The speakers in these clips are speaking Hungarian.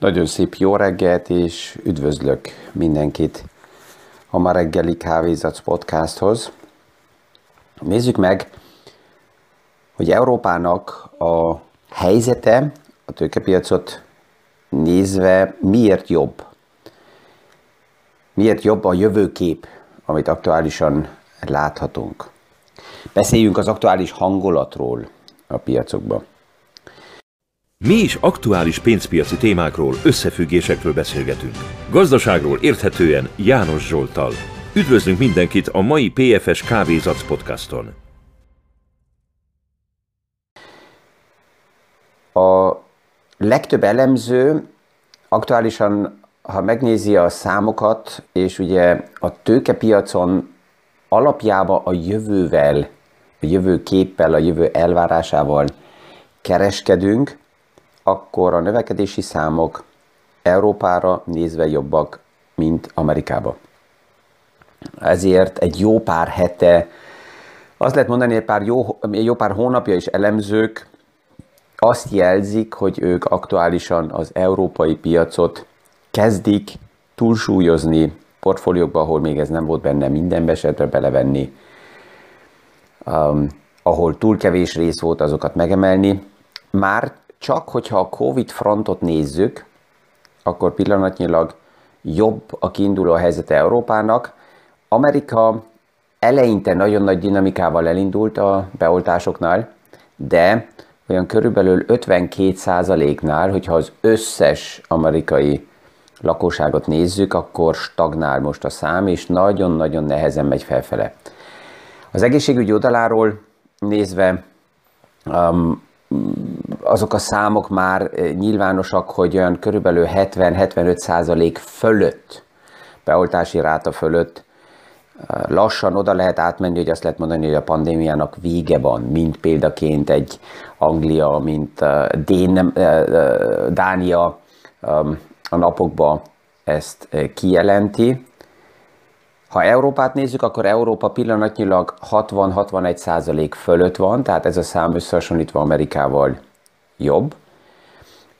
Nagyon szép jó reggelt, és üdvözlök mindenkit a ma reggeli Kávézac podcasthoz. Nézzük meg, hogy Európának a helyzete, a tőkepiacot nézve miért jobb. Miért jobb a jövőkép, amit aktuálisan láthatunk. Beszéljünk az aktuális hangulatról a piacokban. Mi is aktuális pénzpiaci témákról, összefüggésekről beszélgetünk. Gazdaságról érthetően János Zsoltal. Üdvözlünk mindenkit a mai PFS Kávézac podcaston. A legtöbb elemző aktuálisan, ha megnézi a számokat, és ugye a tőkepiacon alapjába a jövővel, a jövő képpel, a jövő elvárásával kereskedünk, akkor a növekedési számok Európára nézve jobbak, mint Amerikába. Ezért egy jó pár hete, azt lehet mondani, hogy pár jó, jó pár hónapja is elemzők azt jelzik, hogy ők aktuálisan az európai piacot kezdik túlsúlyozni portfóliókba, ahol még ez nem volt benne minden esetre belevenni, um, ahol túl kevés rész volt, azokat megemelni. Már csak hogyha a Covid frontot nézzük, akkor pillanatnyilag jobb a kiinduló helyzete Európának. Amerika eleinte nagyon nagy dinamikával elindult a beoltásoknál, de olyan körülbelül 52%-nál, hogyha az összes amerikai lakosságot nézzük, akkor stagnál most a szám, és nagyon-nagyon nehezen megy felfele. Az egészségügyi oldaláról nézve um, azok a számok már eh, nyilvánosak, hogy olyan körülbelül 70-75 százalék fölött, beoltási ráta fölött eh, lassan oda lehet átmenni, hogy azt lehet mondani, hogy a pandémiának vége van, mint példaként egy Anglia, mint eh, Dén, Dánia a napokban ezt kijelenti. Ha Európát nézzük, akkor Európa pillanatnyilag 60-61 százalék fölött van, tehát ez a szám összehasonlítva Amerikával jobb.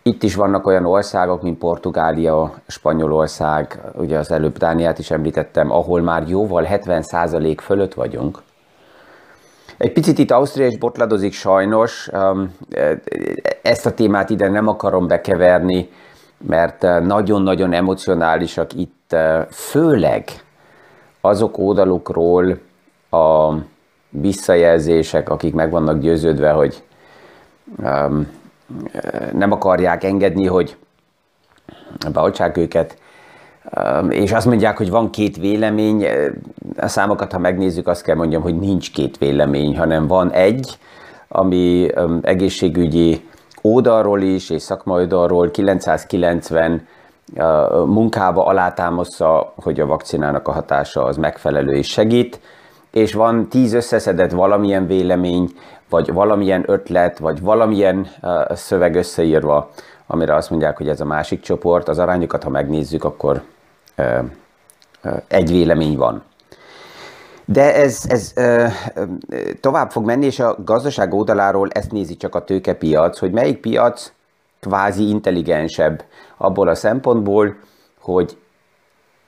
Itt is vannak olyan országok, mint Portugália, Spanyolország, ugye az előbb Dániát is említettem, ahol már jóval 70 százalék fölött vagyunk. Egy picit itt Ausztria is botladozik sajnos, um, ezt a témát ide nem akarom bekeverni, mert uh, nagyon-nagyon emocionálisak itt, uh, főleg azok oldalukról a visszajelzések, akik meg vannak győződve, hogy um, nem akarják engedni, hogy beoltsák őket, és azt mondják, hogy van két vélemény. A számokat, ha megnézzük, azt kell mondjam, hogy nincs két vélemény, hanem van egy, ami egészségügyi oldalról is, és szakmai oldalról 990 munkába alátámaszza, hogy a vakcinának a hatása az megfelelő és segít, és van tíz összeszedett valamilyen vélemény, vagy valamilyen ötlet, vagy valamilyen szöveg összeírva, amire azt mondják, hogy ez a másik csoport, az arányokat, ha megnézzük, akkor egy vélemény van. De ez, ez ö, tovább fog menni, és a gazdaság oldaláról ezt nézi csak a tőkepiac, hogy melyik piac kvázi intelligensebb abból a szempontból, hogy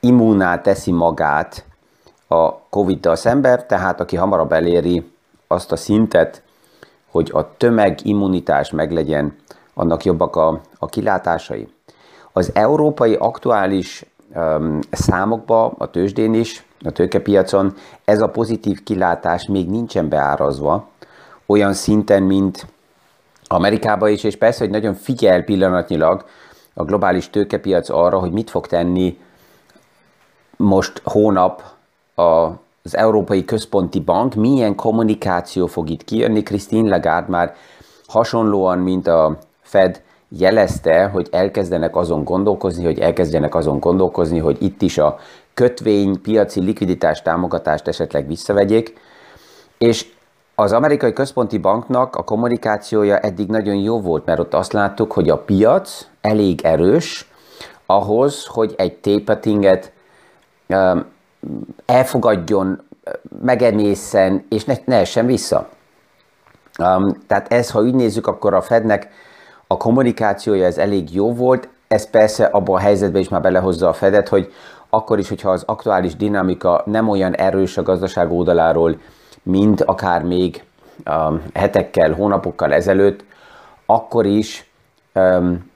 immuná teszi magát a Covid-dal szembe, tehát aki hamarabb eléri azt a szintet, hogy a tömegimmunitás meglegyen, annak jobbak a, a kilátásai. Az európai aktuális um, számokba, a tőzsdén is, a tőkepiacon ez a pozitív kilátás még nincsen beárazva, olyan szinten, mint Amerikában is, és persze, hogy nagyon figyel pillanatnyilag a globális tőkepiac arra, hogy mit fog tenni most hónap a az Európai Központi Bank, milyen kommunikáció fog itt kijönni. Christine Lagarde már hasonlóan, mint a Fed jelezte, hogy elkezdenek azon gondolkozni, hogy elkezdjenek azon gondolkozni, hogy itt is a kötvény, piaci likviditás támogatást esetleg visszavegyék, és az amerikai központi banknak a kommunikációja eddig nagyon jó volt, mert ott azt láttuk, hogy a piac elég erős ahhoz, hogy egy tapetinget um, elfogadjon, megemészen, és ne, ne essen vissza. Um, tehát ez, ha úgy nézzük, akkor a Fednek a kommunikációja ez elég jó volt, ez persze abban a helyzetben is már belehozza a Fedet, hogy akkor is, hogyha az aktuális dinamika nem olyan erős a gazdaság oldaláról, mint akár még um, hetekkel, hónapokkal ezelőtt, akkor is um,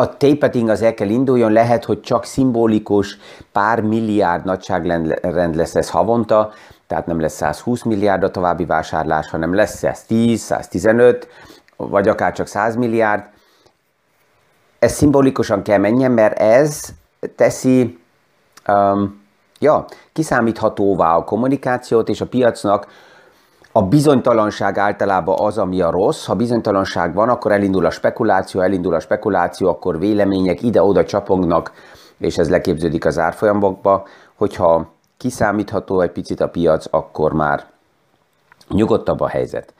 a tapeting az el kell induljon, lehet, hogy csak szimbolikus pár milliárd nagyságrend lesz ez havonta, tehát nem lesz 120 milliárd a további vásárlás, hanem lesz 110, 115, vagy akár csak 100 milliárd. Ez szimbolikusan kell menjen, mert ez teszi um, ja, kiszámíthatóvá a kommunikációt, és a piacnak a bizonytalanság általában az, ami a rossz. Ha bizonytalanság van, akkor elindul a spekuláció, elindul a spekuláció, akkor vélemények ide-oda csapongnak, és ez leképződik az árfolyamokba. Hogyha kiszámítható egy picit a piac, akkor már nyugodtabb a helyzet.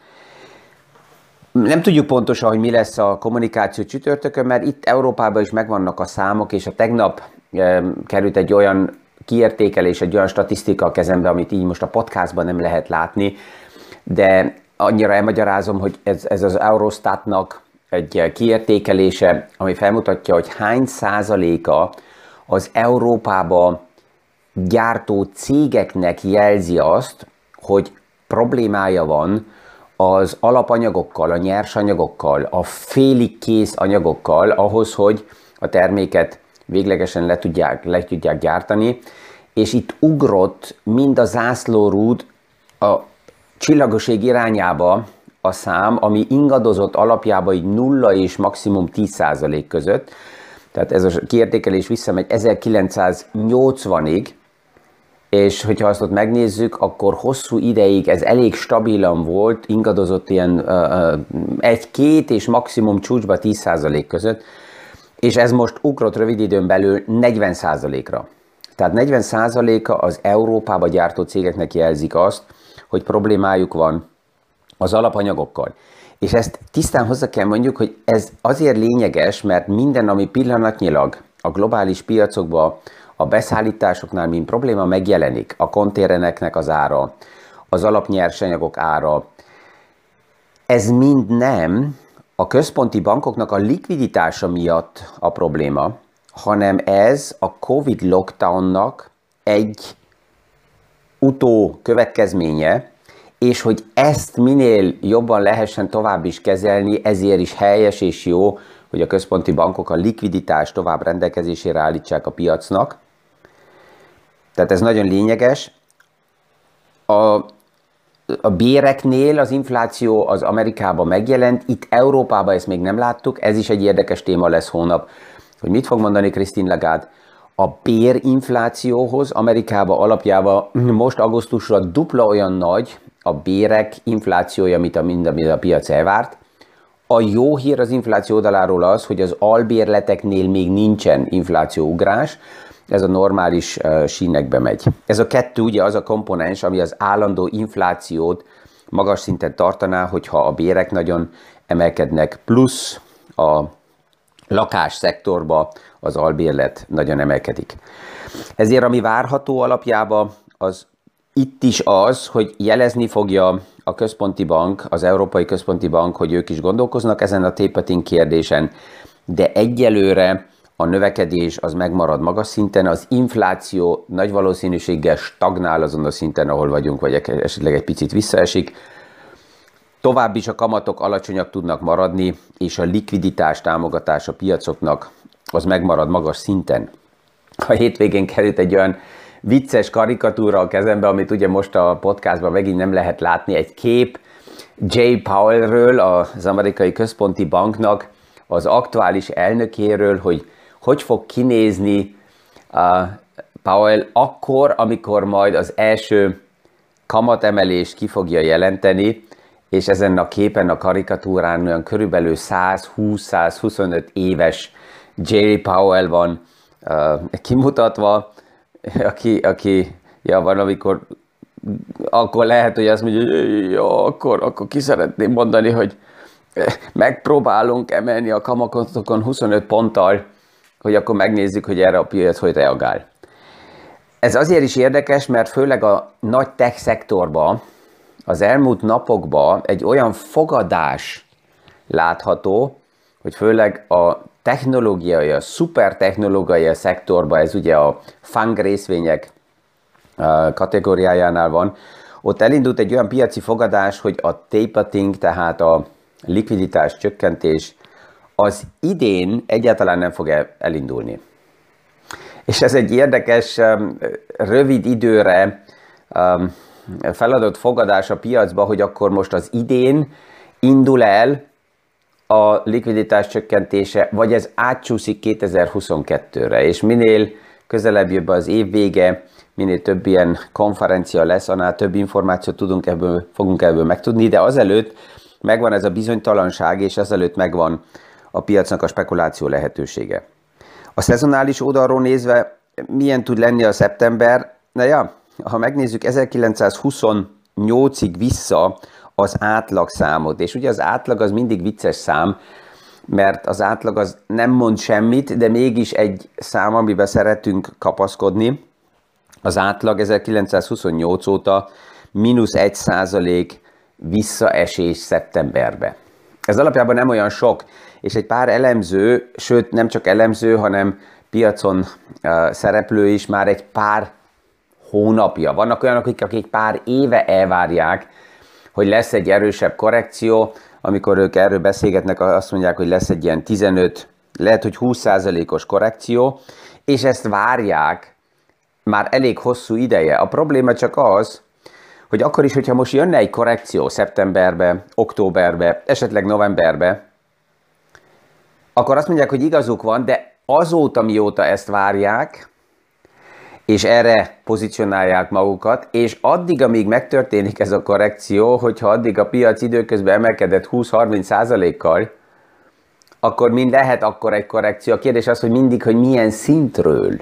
Nem tudjuk pontosan, hogy mi lesz a kommunikáció csütörtökön, mert itt Európában is megvannak a számok, és a tegnap e, került egy olyan kiértékelés, egy olyan statisztika a kezembe, amit így most a podcastban nem lehet látni, de annyira elmagyarázom, hogy ez, ez az Eurostatnak egy kiértékelése, ami felmutatja, hogy hány százaléka az Európába gyártó cégeknek jelzi azt, hogy problémája van az alapanyagokkal, a nyersanyagokkal, a félig kész anyagokkal ahhoz, hogy a terméket véglegesen le tudják, le tudják gyártani, és itt ugrott mind a zászlórúd a csillagoség irányába a szám, ami ingadozott alapjában így 0 és maximum 10% között, tehát ez a kiértékelés visszamegy 1980-ig, és hogyha azt ott megnézzük, akkor hosszú ideig ez elég stabilan volt, ingadozott ilyen uh, egy-két és maximum csúcsba 10% között, és ez most ugrott rövid időn belül 40%-ra. Tehát 40%-a az Európába gyártó cégeknek jelzik azt, hogy problémájuk van az alapanyagokkal. És ezt tisztán hozzá kell mondjuk, hogy ez azért lényeges, mert minden, ami pillanatnyilag a globális piacokban a beszállításoknál mint probléma megjelenik, a kontéreneknek az ára, az alapnyersanyagok ára, ez mind nem a központi bankoknak a likviditása miatt a probléma, hanem ez a COVID lockdownnak egy utó következménye, és hogy ezt minél jobban lehessen tovább is kezelni, ezért is helyes és jó, hogy a központi bankok a likviditást tovább rendelkezésére állítsák a piacnak. Tehát ez nagyon lényeges. A, a béreknél az infláció az Amerikában megjelent, itt Európában ezt még nem láttuk, ez is egy érdekes téma lesz hónap, hogy mit fog mondani Christine Lagarde a bérinflációhoz Amerikában alapjában most augusztusra dupla olyan nagy a bérek inflációja, mint a, mind, amit a piac elvárt. A jó hír az infláció oldaláról az, hogy az albérleteknél még nincsen inflációugrás, ez a normális uh, sínekbe megy. Ez a kettő ugye az a komponens, ami az állandó inflációt magas szinten tartaná, hogyha a bérek nagyon emelkednek, plusz a lakásszektorba az albérlet nagyon emelkedik. Ezért ami várható alapjában az itt is az, hogy jelezni fogja a központi bank, az Európai Központi Bank, hogy ők is gondolkoznak ezen a tapeting kérdésen, de egyelőre a növekedés az megmarad magas szinten, az infláció nagy valószínűséggel stagnál azon a szinten, ahol vagyunk, vagy esetleg egy picit visszaesik. Tovább is a kamatok alacsonyak tudnak maradni, és a likviditás támogatás a piacoknak az megmarad magas szinten. A hétvégén került egy olyan vicces karikatúra a kezembe, amit ugye most a podcastban megint nem lehet látni, egy kép Jay Powellről, az amerikai központi banknak, az aktuális elnökéről, hogy hogy fog kinézni a Powell akkor, amikor majd az első kamatemelést ki fogja jelenteni, és ezen a képen, a karikatúrán olyan körülbelül 120-125 éves Jerry Powell van uh, kimutatva, aki, aki ja, van, amikor akkor lehet, hogy azt mondja, hogy jó, akkor, akkor ki szeretném mondani, hogy megpróbálunk emelni a kamakotokon 25 ponttal, hogy akkor megnézzük, hogy erre a piac hogy reagál. Ez azért is érdekes, mert főleg a nagy tech szektorban az elmúlt napokban egy olyan fogadás látható, hogy főleg a technológiai, a szuper technológiai szektorban, ez ugye a FANG részvények kategóriájánál van, ott elindult egy olyan piaci fogadás, hogy a tapering, tehát a likviditás csökkentés az idén egyáltalán nem fog elindulni. És ez egy érdekes, rövid időre feladott fogadás a piacba, hogy akkor most az idén indul el a likviditás csökkentése, vagy ez átcsúszik 2022-re, és minél közelebb jön az év vége, minél több ilyen konferencia lesz, annál több információt tudunk ebből, fogunk ebből megtudni, de azelőtt megvan ez a bizonytalanság, és azelőtt megvan a piacnak a spekuláció lehetősége. A szezonális oldalról nézve milyen tud lenni a szeptember? Na ja, ha megnézzük 1928-ig vissza az átlagszámot, és ugye az átlag az mindig vicces szám, mert az átlag az nem mond semmit, de mégis egy szám, amiben szeretünk kapaszkodni. Az átlag 1928 óta mínusz 1 százalék visszaesés szeptemberbe. Ez alapjában nem olyan sok, és egy pár elemző, sőt nem csak elemző, hanem piacon uh, szereplő is már egy pár hónapja. Vannak olyanok, akik, pár éve elvárják, hogy lesz egy erősebb korrekció, amikor ők erről beszélgetnek, azt mondják, hogy lesz egy ilyen 15, lehet, hogy 20%-os korrekció, és ezt várják már elég hosszú ideje. A probléma csak az, hogy akkor is, hogyha most jönne egy korrekció szeptemberbe, októberbe, esetleg novemberbe, akkor azt mondják, hogy igazuk van, de azóta, mióta ezt várják, és erre pozícionálják magukat, és addig, amíg megtörténik ez a korrekció, hogyha addig a piac időközben emelkedett 20-30 százalékkal, akkor mind lehet akkor egy korrekció. A kérdés az, hogy mindig, hogy milyen szintről.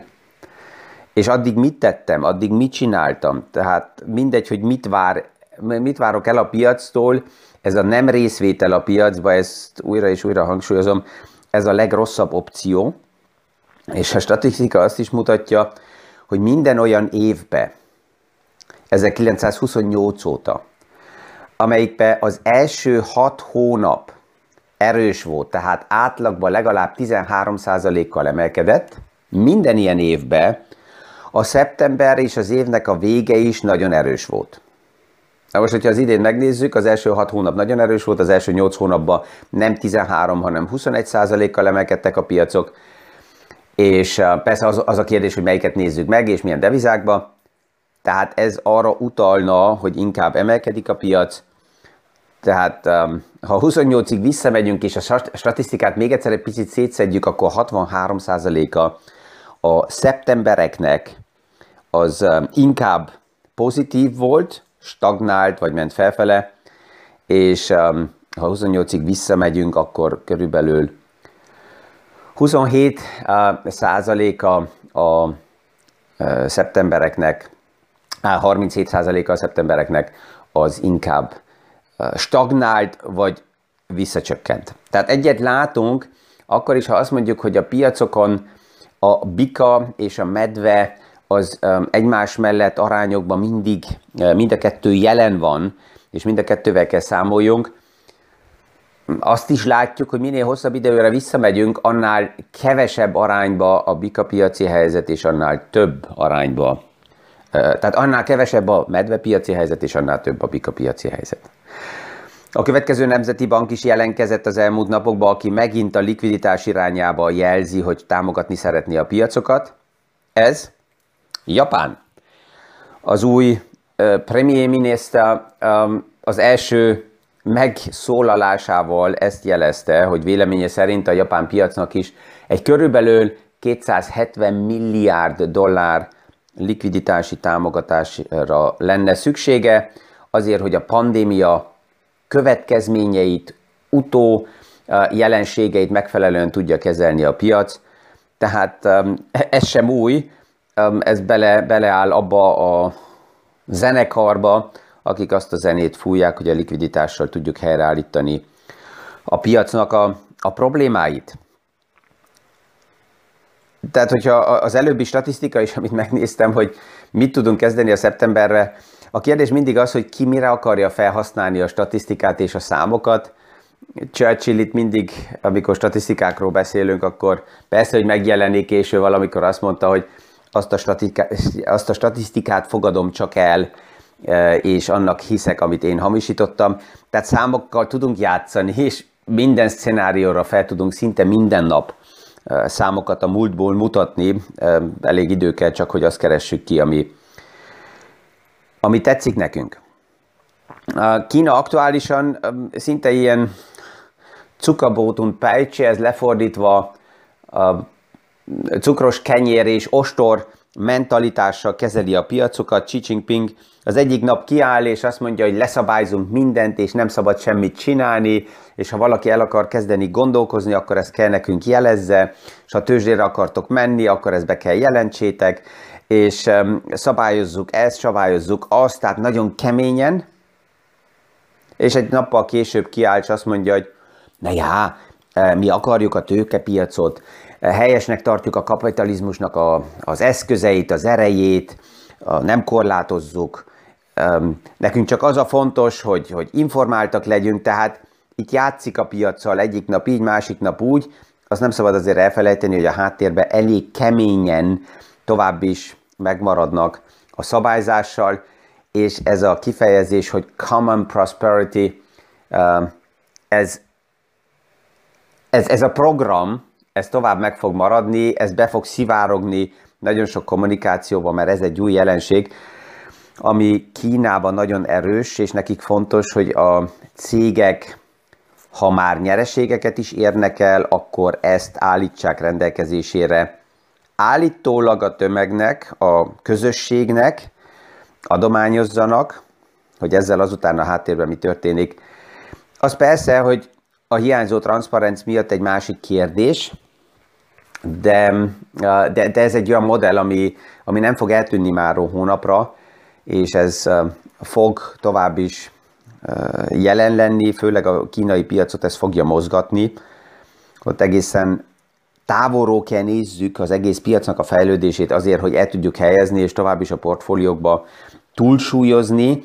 És addig mit tettem, addig mit csináltam. Tehát mindegy, hogy mit, vár, mit várok el a piactól, ez a nem részvétel a piacba, ezt újra és újra hangsúlyozom, ez a legrosszabb opció, és a statisztika azt is mutatja, hogy minden olyan évbe, 1928 óta, amelyikbe az első hat hónap erős volt, tehát átlagban legalább 13%-kal emelkedett, minden ilyen évben a szeptember és az évnek a vége is nagyon erős volt. Na most, hogyha az idén megnézzük, az első 6 hónap nagyon erős volt, az első 8 hónapban nem 13, hanem 21% kal emelkedtek a piacok, és persze az, az a kérdés, hogy melyiket nézzük meg, és milyen devizákba. Tehát ez arra utalna, hogy inkább emelkedik a piac. Tehát ha 28-ig visszamegyünk, és a statisztikát még egyszer egy picit szétszedjük, akkor 63%-a a szeptembereknek az inkább pozitív volt, stagnált, vagy ment felfele, és ha 28-ig visszamegyünk, akkor körülbelül 27 százaléka a szeptembereknek, 37 százaléka a szeptembereknek az inkább stagnált, vagy visszacsökkent. Tehát egyet látunk, akkor is, ha azt mondjuk, hogy a piacokon a bika és a medve az egymás mellett arányokban mindig, mind a kettő jelen van, és mind a kettővel kell számoljunk, azt is látjuk, hogy minél hosszabb időre visszamegyünk, annál kevesebb arányba a bikapiaci helyzet, és annál több arányba. Tehát annál kevesebb a medvepiaci helyzet, és annál több a bikapiaci helyzet. A következő nemzeti bank is jelenkezett az elmúlt napokban, aki megint a likviditás irányába jelzi, hogy támogatni szeretné a piacokat. Ez Japán. Az új Premier Minister um, az első megszólalásával ezt jelezte, hogy véleménye szerint a japán piacnak is egy körülbelül 270 milliárd dollár likviditási támogatásra lenne szüksége, azért, hogy a pandémia következményeit, utó jelenségeit megfelelően tudja kezelni a piac. Tehát um, ez sem új, ez bele, beleáll abba a zenekarba, akik azt a zenét fújják, hogy a likviditással tudjuk helyreállítani a piacnak a, a problémáit. Tehát, hogyha az előbbi statisztika is, amit megnéztem, hogy mit tudunk kezdeni a szeptemberre, a kérdés mindig az, hogy ki mire akarja felhasználni a statisztikát és a számokat. Churchill itt mindig, amikor statisztikákról beszélünk, akkor persze, hogy megjelenik késő valamikor azt mondta, hogy azt a, statisztikát, azt a statisztikát fogadom csak el, és annak hiszek, amit én hamisítottam. Tehát számokkal tudunk játszani, és minden szcenárióra fel tudunk szinte minden nap számokat a múltból mutatni. Elég idő kell csak, hogy azt keressük ki, ami, ami tetszik nekünk. Kína aktuálisan szinte ilyen cukabótun pejcsi, ez lefordítva cukros kenyér és ostor mentalitással kezeli a piacokat. Xi Jinping az egyik nap kiáll, és azt mondja, hogy leszabályzunk mindent, és nem szabad semmit csinálni, és ha valaki el akar kezdeni gondolkozni, akkor ezt kell nekünk jelezze, és ha tőzsdére akartok menni, akkor ezt be kell jelentsétek, és szabályozzuk ezt, szabályozzuk azt, tehát nagyon keményen, és egy nappal később kiáll, és azt mondja, hogy na já, mi akarjuk a tőkepiacot, helyesnek tartjuk a kapitalizmusnak a, az eszközeit, az erejét, a, nem korlátozzuk, nekünk csak az a fontos, hogy, hogy informáltak legyünk, tehát itt játszik a piacsal egyik nap így, másik nap úgy, azt nem szabad azért elfelejteni, hogy a háttérben elég keményen tovább is megmaradnak a szabályzással, és ez a kifejezés, hogy common prosperity, ez, ez, ez a program, ez tovább meg fog maradni, ez be fog szivárogni nagyon sok kommunikációban, mert ez egy új jelenség, ami Kínában nagyon erős, és nekik fontos, hogy a cégek, ha már nyereségeket is érnek el, akkor ezt állítsák rendelkezésére állítólag a tömegnek, a közösségnek adományozzanak, hogy ezzel azután a háttérben mi történik. Az persze, hogy a hiányzó transzparenc miatt egy másik kérdés, de, de, de ez egy olyan modell, ami, ami nem fog eltűnni már hónapra, és ez fog tovább is jelen lenni, főleg a kínai piacot ez fogja mozgatni. Ott egészen távolról kell nézzük az egész piacnak a fejlődését azért, hogy el tudjuk helyezni, és tovább is a portfóliókba túlsúlyozni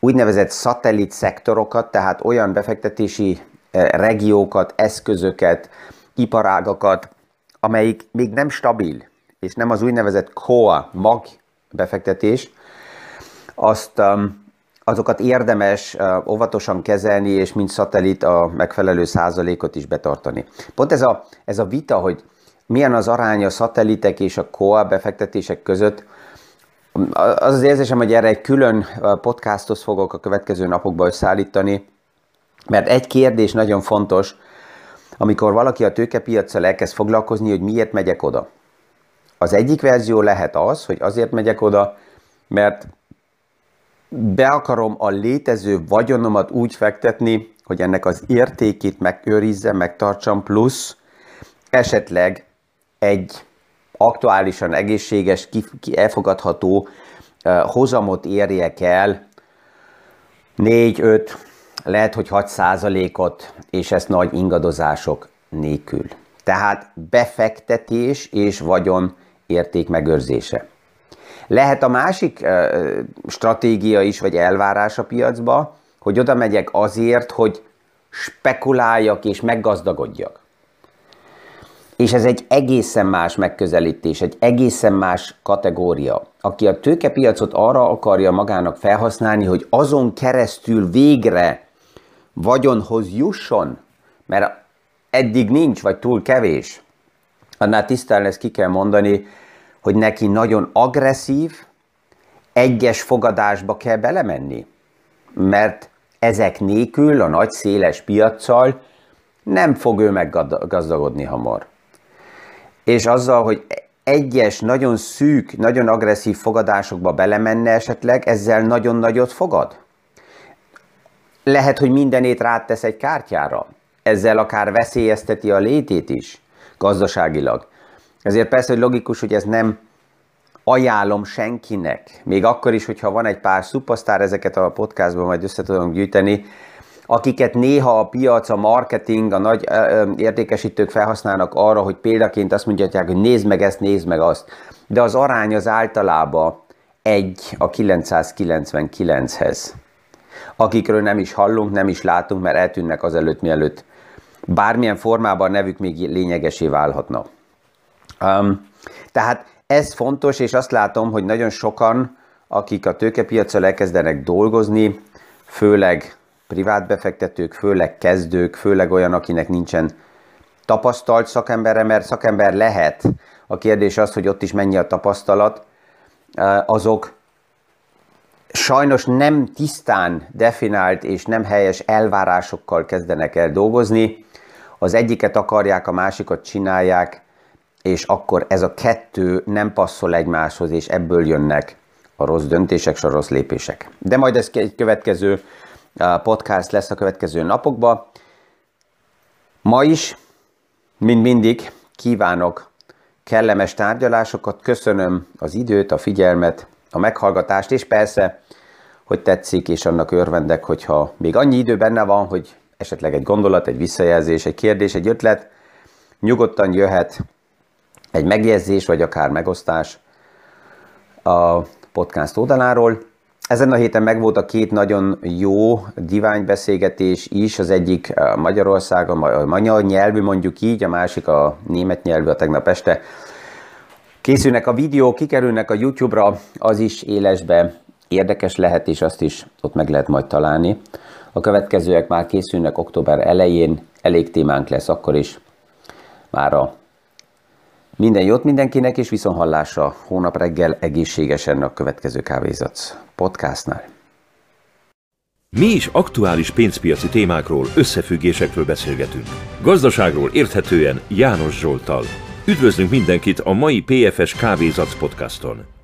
úgynevezett szatellit szektorokat, tehát olyan befektetési regiókat, eszközöket, iparágakat, amelyik még nem stabil, és nem az úgynevezett core, mag befektetés, azt um, azokat érdemes uh, óvatosan kezelni, és mint szatellit a megfelelő százalékot is betartani. Pont ez a, ez a vita, hogy milyen az arány a szatelitek és a core befektetések között, az az érzésem, hogy erre egy külön uh, podcastot fogok a következő napokban összeállítani, mert egy kérdés nagyon fontos, amikor valaki a tőkepiacsal elkezd foglalkozni, hogy miért megyek oda. Az egyik verzió lehet az, hogy azért megyek oda, mert be akarom a létező vagyonomat úgy fektetni, hogy ennek az értékét megőrizze, megtartsam, plusz esetleg egy aktuálisan egészséges, elfogadható uh, hozamot érjek el, 4-5, lehet, hogy 6 százalékot, és ezt nagy ingadozások nélkül. Tehát befektetés és vagyon érték megőrzése. Lehet a másik stratégia is, vagy elvárás a piacba, hogy oda megyek azért, hogy spekuláljak és meggazdagodjak. És ez egy egészen más megközelítés, egy egészen más kategória. Aki a tőkepiacot arra akarja magának felhasználni, hogy azon keresztül végre vagyonhoz jusson, mert eddig nincs, vagy túl kevés, annál tisztán lesz ki kell mondani, hogy neki nagyon agresszív, egyes fogadásba kell belemenni. Mert ezek nélkül a nagy széles piaccal nem fog ő meggazdagodni hamar. És azzal, hogy egyes, nagyon szűk, nagyon agresszív fogadásokba belemenne esetleg, ezzel nagyon nagyot fogad. Lehet, hogy mindenét rátesz egy kártyára. Ezzel akár veszélyezteti a létét is gazdaságilag. Ezért persze, hogy logikus, hogy ez nem ajánlom senkinek, még akkor is, hogyha van egy pár szupasztár, ezeket a podcastban majd össze tudom gyűjteni, akiket néha a piac, a marketing, a nagy értékesítők felhasználnak arra, hogy példaként azt mondják, hogy nézd meg ezt, nézd meg azt. De az arány az általában egy a 999-hez. Akikről nem is hallunk, nem is látunk, mert eltűnnek azelőtt, mielőtt bármilyen formában nevük még lényegesé válhatna. Um, tehát ez fontos, és azt látom, hogy nagyon sokan, akik a tőkepiacon elkezdenek dolgozni, főleg privát befektetők, főleg kezdők, főleg olyan, akinek nincsen tapasztalt szakembere, mert szakember lehet. A kérdés az, hogy ott is mennyi a tapasztalat, azok sajnos nem tisztán definált és nem helyes elvárásokkal kezdenek el dolgozni. Az egyiket akarják, a másikat csinálják, és akkor ez a kettő nem passzol egymáshoz, és ebből jönnek a rossz döntések, és a rossz lépések. De majd ez egy következő podcast lesz a következő napokban. Ma is, mint mindig, kívánok kellemes tárgyalásokat, köszönöm az időt, a figyelmet, a meghallgatást, és persze, hogy tetszik, és annak örvendek, hogyha még annyi idő benne van, hogy esetleg egy gondolat, egy visszajelzés, egy kérdés, egy ötlet, nyugodtan jöhet egy megjegyzés, vagy akár megosztás a podcast oldaláról. Ezen a héten megvolt a két nagyon jó diványbeszélgetés is, az egyik Magyarország, a magyar nyelvű mondjuk így, a másik a német nyelvű a tegnap este. Készülnek a videók, kikerülnek a YouTube-ra, az is élesbe érdekes lehet, és azt is ott meg lehet majd találni. A következőek már készülnek október elején, elég témánk lesz akkor is. Már a minden jót mindenkinek, és viszonhallásra hónap reggel egészségesen a következő kávézat podcastnál. Mi is aktuális pénzpiaci témákról, összefüggésekről beszélgetünk. Gazdaságról érthetően János Zsoltal. Üdvözlünk mindenkit a mai PFS Kávézac podcaston!